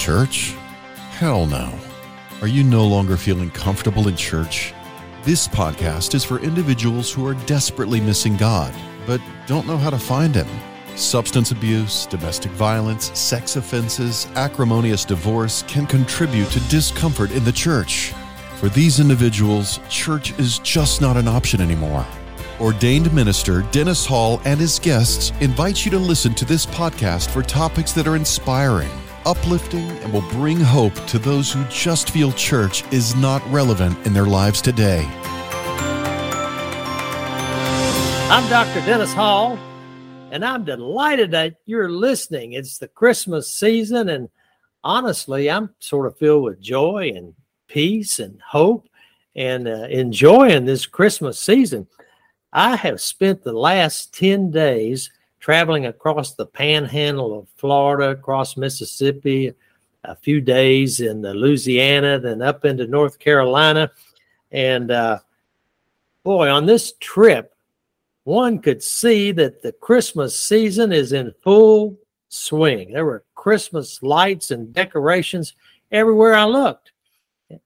church? Hell no. Are you no longer feeling comfortable in church? This podcast is for individuals who are desperately missing God, but don't know how to find Him. Substance abuse, domestic violence, sex offenses, acrimonious divorce can contribute to discomfort in the church. For these individuals, church is just not an option anymore. Ordained minister Dennis Hall and his guests invite you to listen to this podcast for topics that are inspiring, uplifting, and will bring hope to those who just feel church is not relevant in their lives today. I'm Dr. Dennis Hall, and I'm delighted that you're listening. It's the Christmas season, and honestly, I'm sort of filled with joy and peace and hope and uh, enjoying this Christmas season. I have spent the last 10 days traveling across the panhandle of Florida, across Mississippi, a few days in Louisiana, then up into North Carolina. And uh, boy, on this trip, one could see that the Christmas season is in full swing. There were Christmas lights and decorations everywhere I looked.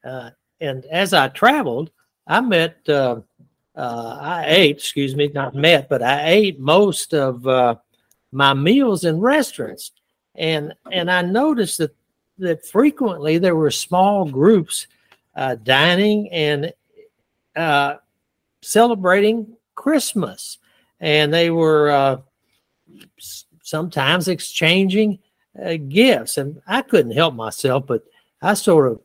Uh, and as I traveled, I met, uh, uh, I ate, excuse me, not met, but I ate most of uh, my meals in restaurants, and and I noticed that that frequently there were small groups uh, dining and uh, celebrating Christmas, and they were sometimes exchanging gifts, and I couldn't help myself, but I sort of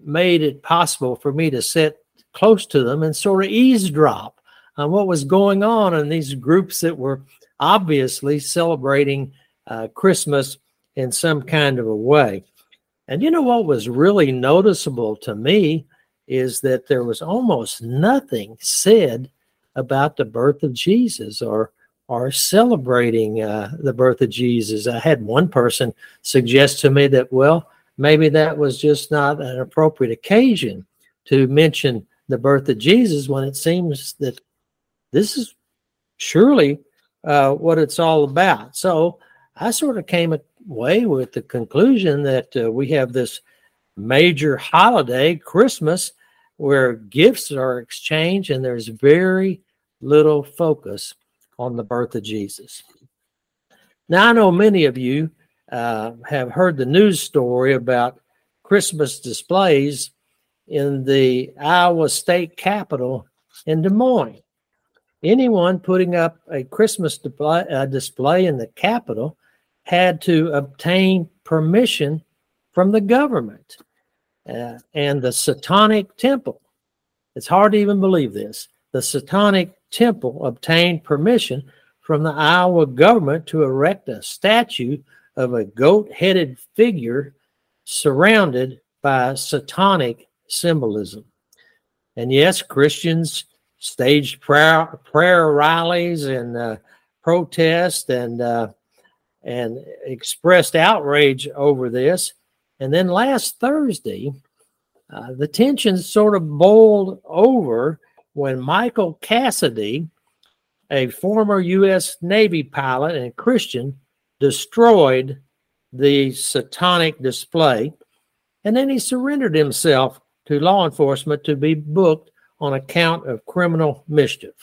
made it possible for me to sit close to them and sort of eavesdrop on what was going on in these groups that were obviously celebrating uh, Christmas in some kind of a way. And you know what was really noticeable to me is that there was almost nothing said about the birth of Jesus or or celebrating uh, the birth of Jesus. I had one person suggest to me that, well, maybe that was just not an appropriate occasion to mention the birth of Jesus when it seems that this is surely uh, what it's all about. So I sort of came away with the conclusion that uh, we have this major holiday, Christmas, where gifts are exchanged and there's very little focus on the birth of Jesus. Now, I know many of you uh, have heard the news story about Christmas displays in the Iowa State Capitol in Des Moines. Anyone putting up a Christmas display, uh, display in the Capitol had to obtain permission from the government uh, and the Satanic Temple. It's hard to even believe this. The Satanic Temple obtained permission from the Iowa government to erect a statue of a goat headed figure surrounded by satanic symbolism. And yes, Christians staged prayer, prayer rallies and uh, protest and uh, and expressed outrage over this. And then last Thursday, uh, the tensions sort of boiled over when Michael Cassidy, a former U.S. Navy pilot and Christian, destroyed the satanic display, and then he surrendered himself to law enforcement to be booked on account of criminal mischief.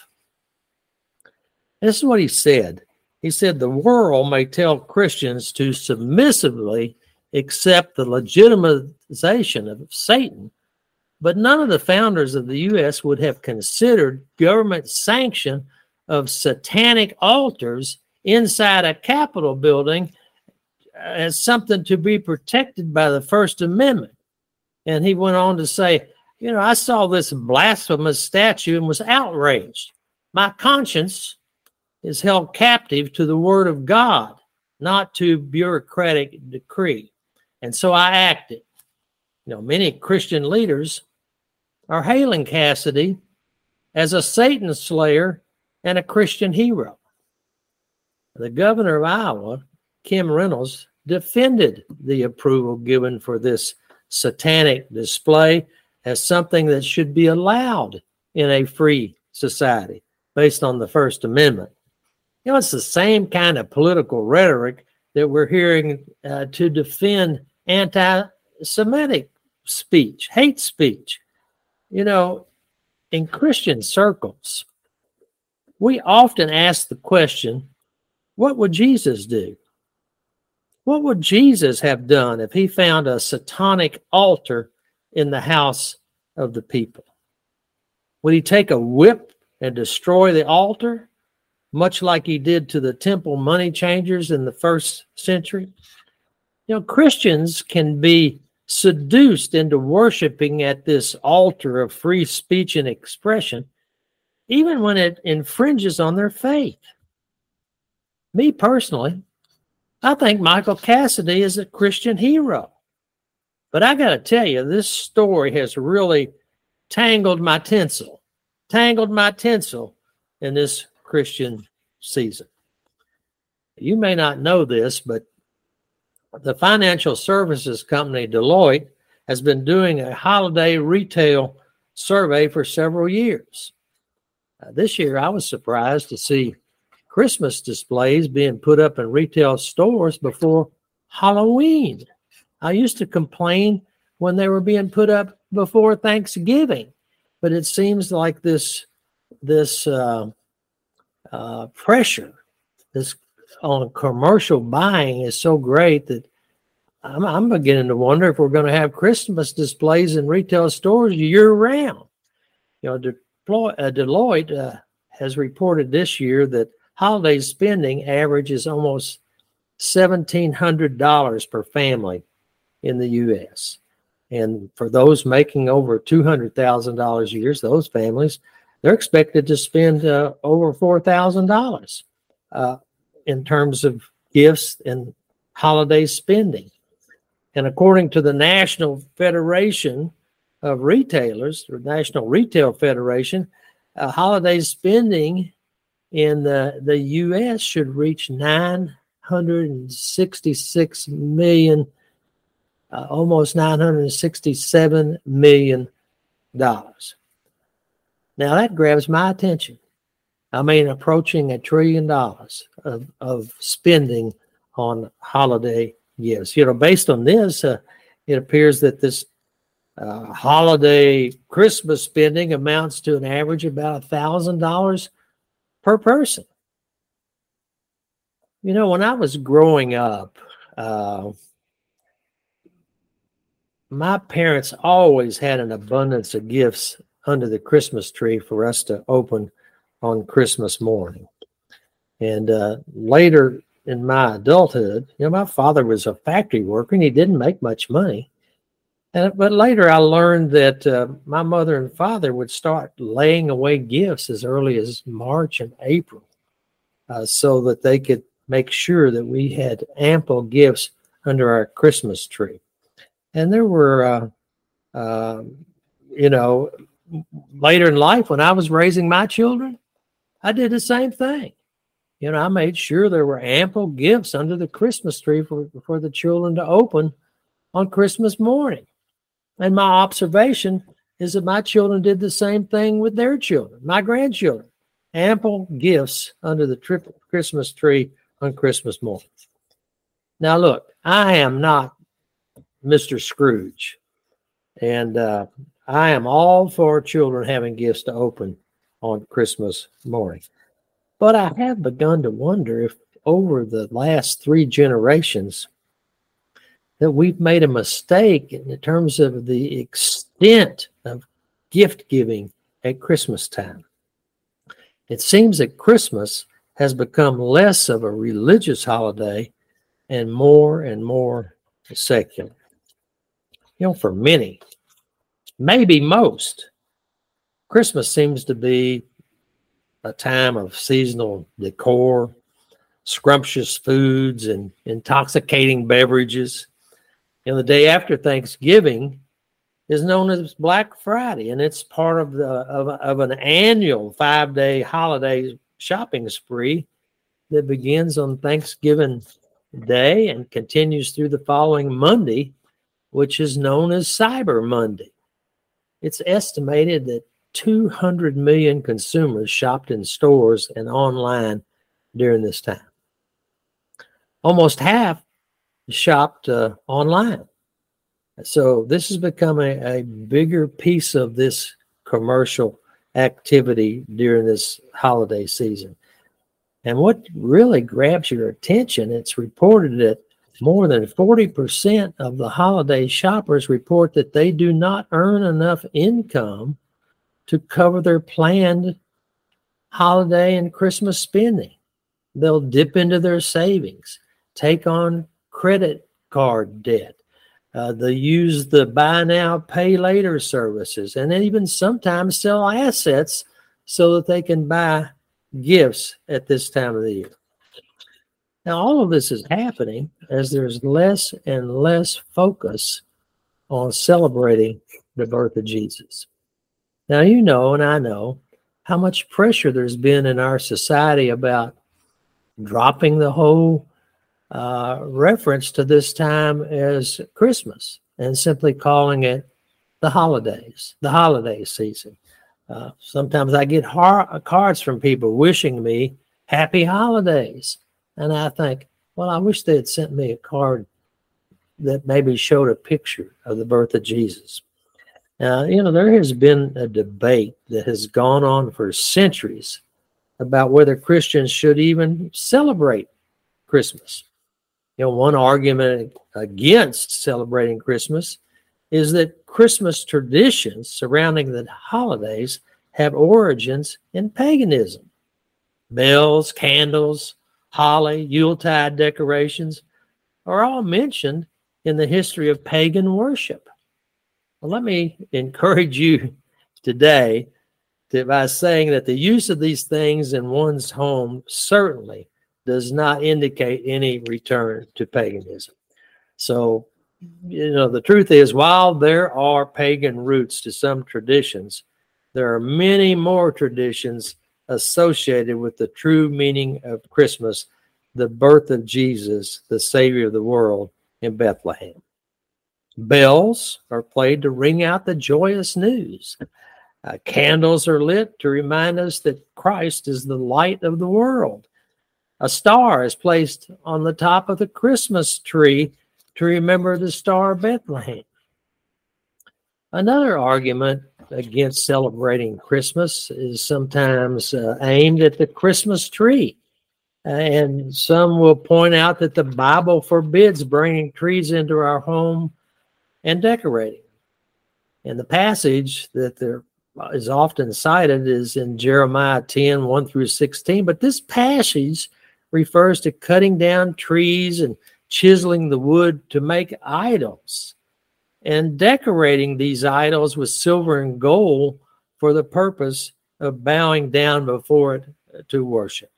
this is what he said. He said, The world may tell Christians to submissively accept the legitimization of Satan, but none of the founders of the U.S. would have considered government sanction of satanic altars inside a Capitol building as something to be protected by the First Amendment. And he went on to say, You know, I saw this blasphemous statue and was outraged. My conscience is held captive to the Word of God, not to bureaucratic decree. And so I acted. You know, many Christian leaders are hailing Cassidy as a Satan slayer and a Christian hero. The governor of Iowa, Kim Reynolds, defended the approval given for this satanic display as something that should be allowed in a free society based on the First Amendment. You know, it's the same kind of political rhetoric that we're hearing uh, to defend anti Semitic speech, hate speech. You know, in Christian circles, we often ask the question what would Jesus do? What would Jesus have done if he found a satanic altar in the house of the people? Would he take a whip and destroy the altar, much like he did to the temple money changers in the first century? You know, Christians can be seduced into worshiping at this altar of free speech and expression, even when it infringes on their faith. Me personally, I think Michael Cassidy is a Christian hero. But I got to tell you, this story has really tangled my tinsel, tangled my tinsel in this Christian season. You may not know this, but the financial services company Deloitte has been doing a holiday retail survey for several years. Uh, this year, I was surprised to see Christmas displays being put up in retail stores before Halloween. I used to complain when they were being put up before Thanksgiving, but it seems like this this uh, uh, pressure, this on commercial buying is so great that I'm, I'm beginning to wonder if we're going to have Christmas displays in retail stores year round. You know, uh, Deloitte has reported this year that holiday spending averages almost $1,700 per family in the U.S. And for those making over $200,000 a year, those families, they're expected to spend uh, over $4,000 uh, in terms of gifts and holiday spending. And according to the National Federation of Retailers, the National Retail Federation, uh, holiday spending in the, the U.S. should reach 966 million, uh, almost 967 million dollars. Now that grabs my attention. I mean, approaching a trillion dollars of, of spending on holiday gifts. You know, based on this, uh, it appears that this uh, holiday Christmas spending amounts to an average of about a thousand dollars per person. You know, when I was growing up, uh, my parents always had an abundance of gifts under the Christmas tree for us to open on Christmas morning. And uh, later in my adulthood, you know, my father was a factory worker and he didn't make much money. And, but later I learned that uh, my mother and father would start laying away gifts as early as March and April uh, so that they could make sure that we had ample gifts under our Christmas tree. And there were, uh, uh you know, later in life when I was raising my children, I did the same thing. You know, I made sure there were ample gifts under the Christmas tree for, for the children to open on Christmas morning. And my observation is that my children did the same thing with their children, my grandchildren. Ample gifts under the triple Christmas tree on Christmas morning. Now, look, I am not Mr. Scrooge, and uh, I am all for children having gifts to open on Christmas morning. But I have begun to wonder if over the last three generations that we've made a mistake in terms of the extent of gift giving at Christmas time. It seems that Christmas has become less of a religious holiday and more and more secular. You know, for many, maybe most, Christmas seems to be a time of seasonal decor, scrumptious foods, and intoxicating beverages. And the day after Thanksgiving is known as Black Friday, and it's part of the of, of an annual five day holiday shopping spree that begins on Thanksgiving Day and continues through the following Monday, which is known as Cyber Monday. It's estimated that 200 million consumers shopped in stores and online during this time. Almost half shopped uh, online So this is becoming a, a bigger piece of this commercial activity during this holiday season. And what really grabs your attention, it's reported that more than 40% of the holiday shoppers report that they do not earn enough income to cover their planned holiday and Christmas spending. They'll dip into their savings, take on credit card debt. Uh, they use the buy now, pay later services, and even sometimes sell assets so that they can buy gifts at this time of the year. Now, all of this is happening as there's less and less focus on celebrating the birth of Jesus. Now, you know, and I know how much pressure there's been in our society about dropping the whole uh, reference to this time as Christmas and simply calling it the holidays, the holiday season. Uh, sometimes I get har- cards from people wishing me happy holidays. And I think, well, I wish they had sent me a card that maybe showed a picture of the birth of Jesus. Now, you know, there has been a debate that has gone on for centuries about whether Christians should even celebrate Christmas. You know, one argument against celebrating Christmas is that Christmas traditions surrounding the holidays have origins in paganism. Bells, candles, holly, Yuletide decorations are all mentioned in the history of pagan worship. Well, let me encourage you today to, by saying that the use of these things in one's home certainly does not indicate any return to paganism. So, you know, the truth is, while there are pagan roots to some traditions, there are many more traditions associated with the true meaning of Christmas, the birth of Jesus, the Savior of the world in Bethlehem. Bells are played to ring out the joyous news. Uh, candles are lit to remind us that Christ is the light of the world. A star is placed on the top of the Christmas tree to remember the Star of Bethlehem. Another argument against celebrating Christmas is sometimes uh, aimed at the Christmas tree. And some will point out that the Bible forbids bringing trees into our home and decorating. And the passage that there is often cited is in Jeremiah 10 1 through 16. But this passage refers to cutting down trees and chiseling the wood to make idols and decorating these idols with silver and gold for the purpose of bowing down before it to worship.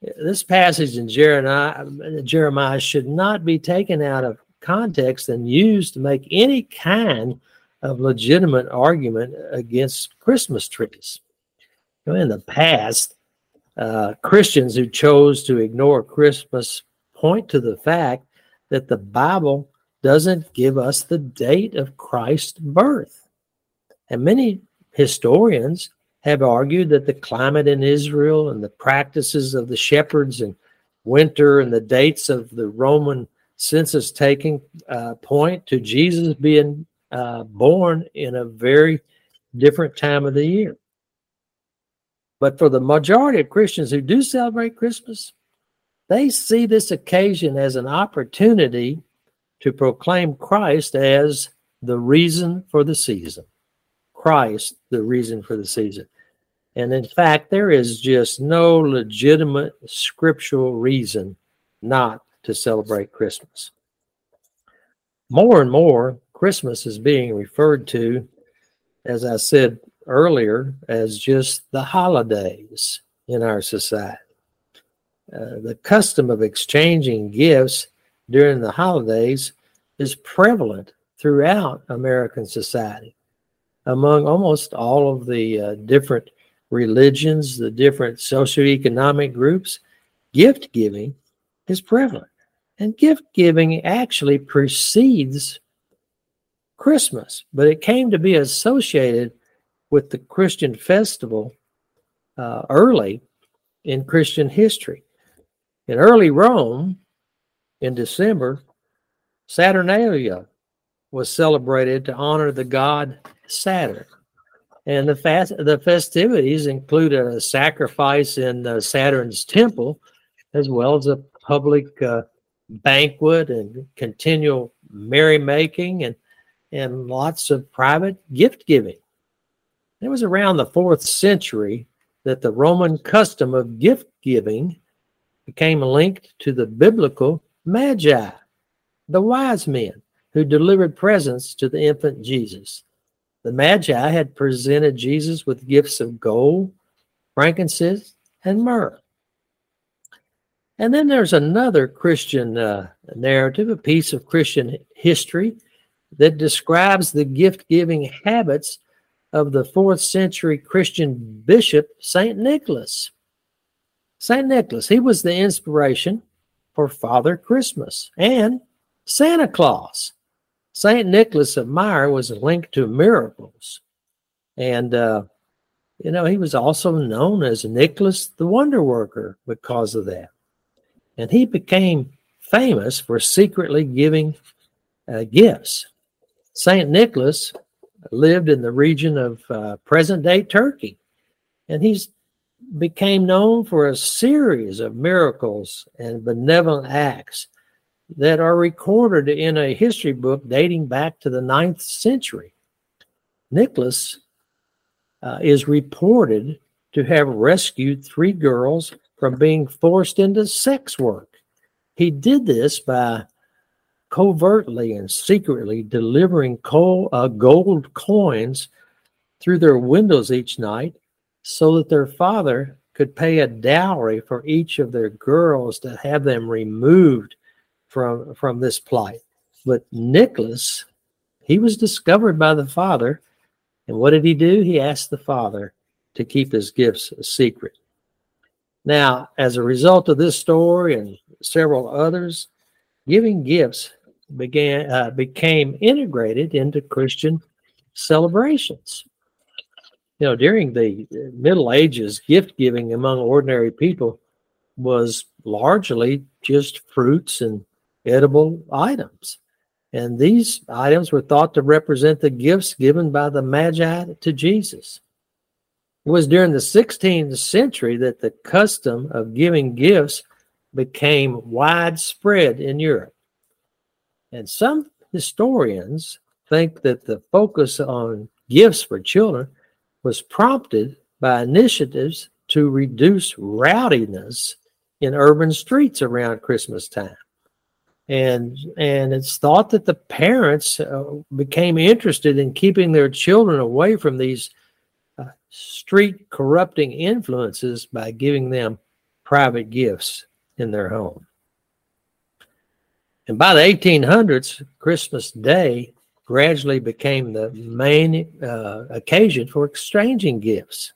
This passage in Jeremiah, Jeremiah should not be taken out of context and used to make any kind of legitimate argument against Christmas trees. In the past, uh, Christians who chose to ignore Christmas point to the fact that the Bible doesn't give us the date of Christ's birth. And many historians have argued that the climate in Israel and the practices of the shepherds and winter and the dates of the Roman census taking uh, point to Jesus being uh, born in a very different time of the year. But for the majority of Christians who do celebrate Christmas, they see this occasion as an opportunity to proclaim Christ as the reason for the season. Christ, the reason for the season. And in fact, there is just no legitimate scriptural reason not to celebrate Christmas. More and more, Christmas is being referred to, as I said earlier, as just the holidays in our society. Uh, the custom of exchanging gifts during the holidays is prevalent throughout American society among almost all of the uh, different religions, the different socioeconomic groups. Gift giving is prevalent. And gift giving actually precedes Christmas, but it came to be associated with the Christian festival uh, early in Christian history. In early Rome, in December, Saturnalia was celebrated to honor the god Saturn. And the fast the festivities included a sacrifice in uh, Saturn's temple, as well as a public uh, banquet and continual merrymaking and and lots of private gift giving. It was around the fourth century that the Roman custom of gift giving became linked to the biblical magi, the wise men who delivered presents to the infant Jesus. The magi had presented Jesus with gifts of gold, frankincense, and myrrh. And then there's another Christian uh, narrative, a piece of Christian history that describes the gift giving habits of the fourth century Christian bishop, St. Nicholas. St. Nicholas, he was the inspiration for Father Christmas and Santa Claus. St. Nicholas of Myra was linked to miracles. And, uh, you know, he was also known as Nicholas the Wonder Worker because of that. And he became famous for secretly giving uh, gifts. St. Nicholas lived in the region of uh, present day Turkey, and he's became known for a series of miracles and benevolent acts that are recorded in a history book dating back to the ninth century. Nicholas uh, is reported to have rescued three girls from being forced into sex work. He did this by covertly and secretly delivering coal, uh, gold coins through their windows each night so that their father could pay a dowry for each of their girls to have them removed from from this plight. But nicholas he was discovered by the father and what did he do? He asked the father to keep his gifts a secret. Now as a result of this story and several others giving gifts began uh, became integrated into Christian celebrations. You know, during the Middle Ages, gift giving among ordinary people was largely just fruits and edible items. And these items were thought to represent the gifts given by the Magi to Jesus. It was during the 16th century that the custom of giving gifts became widespread in Europe. And some historians think that the focus on gifts for children was prompted by initiatives to reduce rowdiness in urban streets around Christmas time. And and it's thought that the parents uh, became interested in keeping their children away from these uh, street corrupting influences by giving them private gifts in their home. And by the 1800s, Christmas Day gradually became the main uh, occasion for exchanging gifts.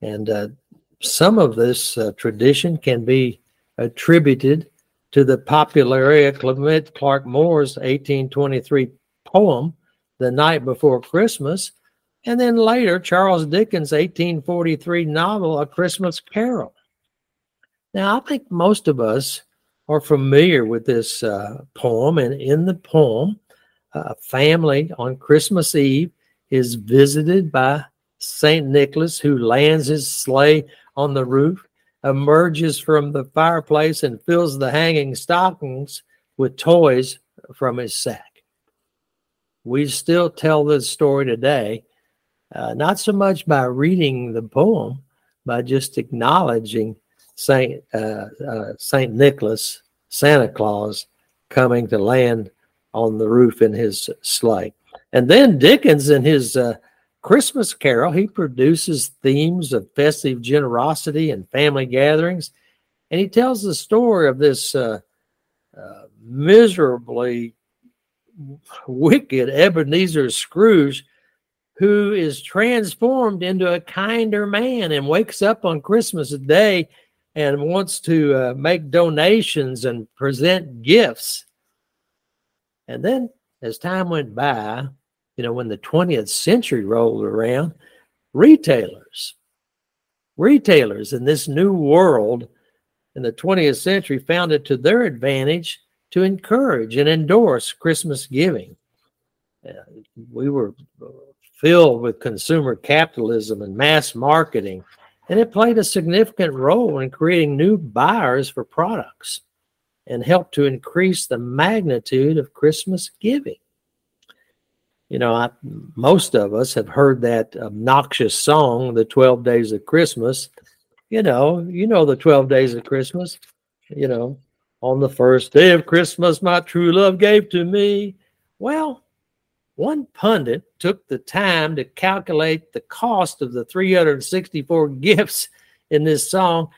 And uh, some of this uh, tradition can be attributed to the popularity of Clement Clarke Moore's 1823 poem, The Night Before Christmas, and then later Charles Dickens' 1843 novel, A Christmas Carol. Now, I think most of us are familiar with this uh, poem. And in the poem, a family on Christmas Eve is visited by St. Nicholas, who lands his sleigh on the roof, emerges from the fireplace, and fills the hanging stockings with toys from his sack. We still tell this story today, uh, not so much by reading the poem, by just acknowledging Saint uh, uh, Saint Nicholas, Santa Claus, coming to land on the roof in his sleigh. And then Dickens, in his uh, Christmas Carol, he produces themes of festive generosity and family gatherings, and he tells the story of this uh, uh, miserably wicked Ebenezer Scrooge who is transformed into a kinder man and wakes up on Christmas Day and wants to uh, make donations and present gifts. And then as time went by, you know, when the 20th century rolled around, retailers, retailers in this new world in the 20th century found it to their advantage to encourage and endorse Christmas giving. we were filled with consumer capitalism and mass marketing, and it played a significant role in creating new buyers for products and helped to increase the magnitude of Christmas giving. You know, I, most of us have heard that obnoxious song, The 12 Days of Christmas. You know, you know the 12 Days of Christmas. You know, on the first day of Christmas, my true love gave to me. Well, one pundit took the time to calculate the cost of the 364 gifts in this song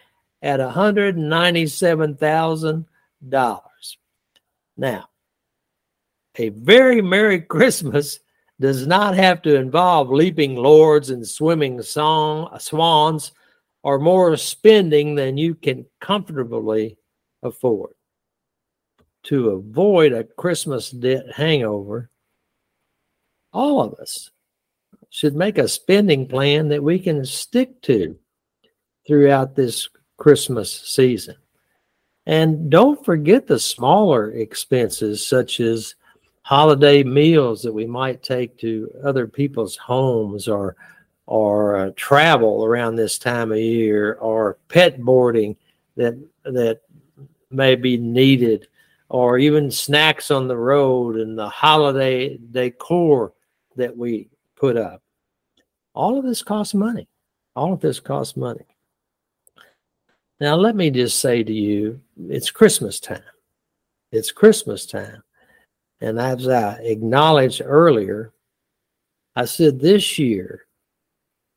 at $197,000. Now, a very Merry Christmas does not have to involve leaping lords and swimming song, swans or more spending than you can comfortably afford. To avoid a Christmas debt hangover, all of us should make a spending plan that we can stick to throughout this Christmas season. And don't forget the smaller expenses, such as holiday meals that we might take to other people's homes or or uh, travel around this time of year or pet boarding that that may be needed or even snacks on the road and the holiday decor that we put up. All of this costs money. All of this costs money. Now, let me just say to you, it's Christmas time. It's Christmas time. And as I acknowledged earlier, I said this year,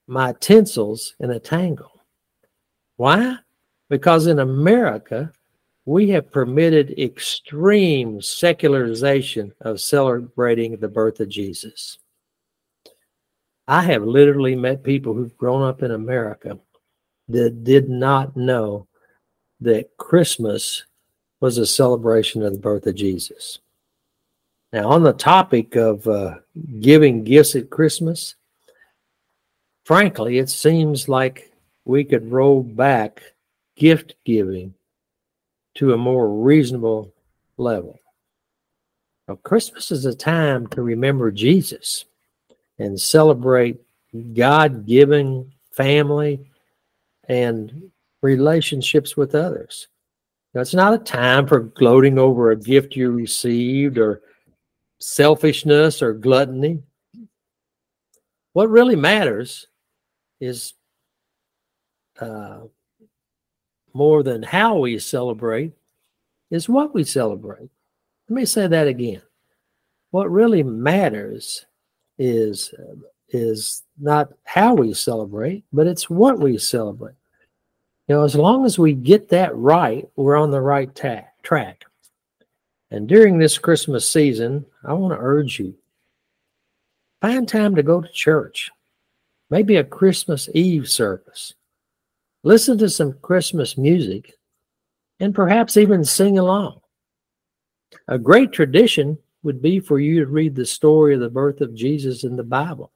my tinsel's in a tangle. Why? Because in America, we have permitted extreme secularization of celebrating the birth of Jesus. I have literally met people who've grown up in America that did not know that Christmas was a celebration of the birth of Jesus. Now, on the topic of uh, giving gifts at Christmas, frankly, it seems like we could roll back gift giving to a more reasonable level. Now, Christmas is a time to remember Jesus and celebrate God given family and relationships with others. Now, it's not a time for gloating over a gift you received or selfishness or gluttony. What really matters is uh, more than how we celebrate, is what we celebrate. Let me say that again. What really matters is is not how we celebrate, but it's what we celebrate. You know, as long as we get that right, we're on the right ta- track. And during this Christmas season, I want to urge you find time to go to church, maybe a Christmas Eve service. Listen to some Christmas music and perhaps even sing along. A great tradition would be for you to read the story of the birth of Jesus in the Bible.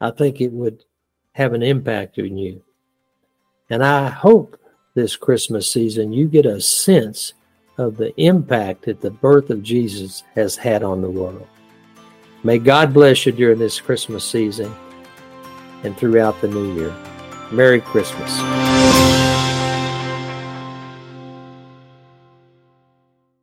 I think it would have an impact on you. And I hope this Christmas season you get a sense of the impact that the birth of Jesus has had on the world. May God bless you during this Christmas season and throughout the new year. Merry Christmas.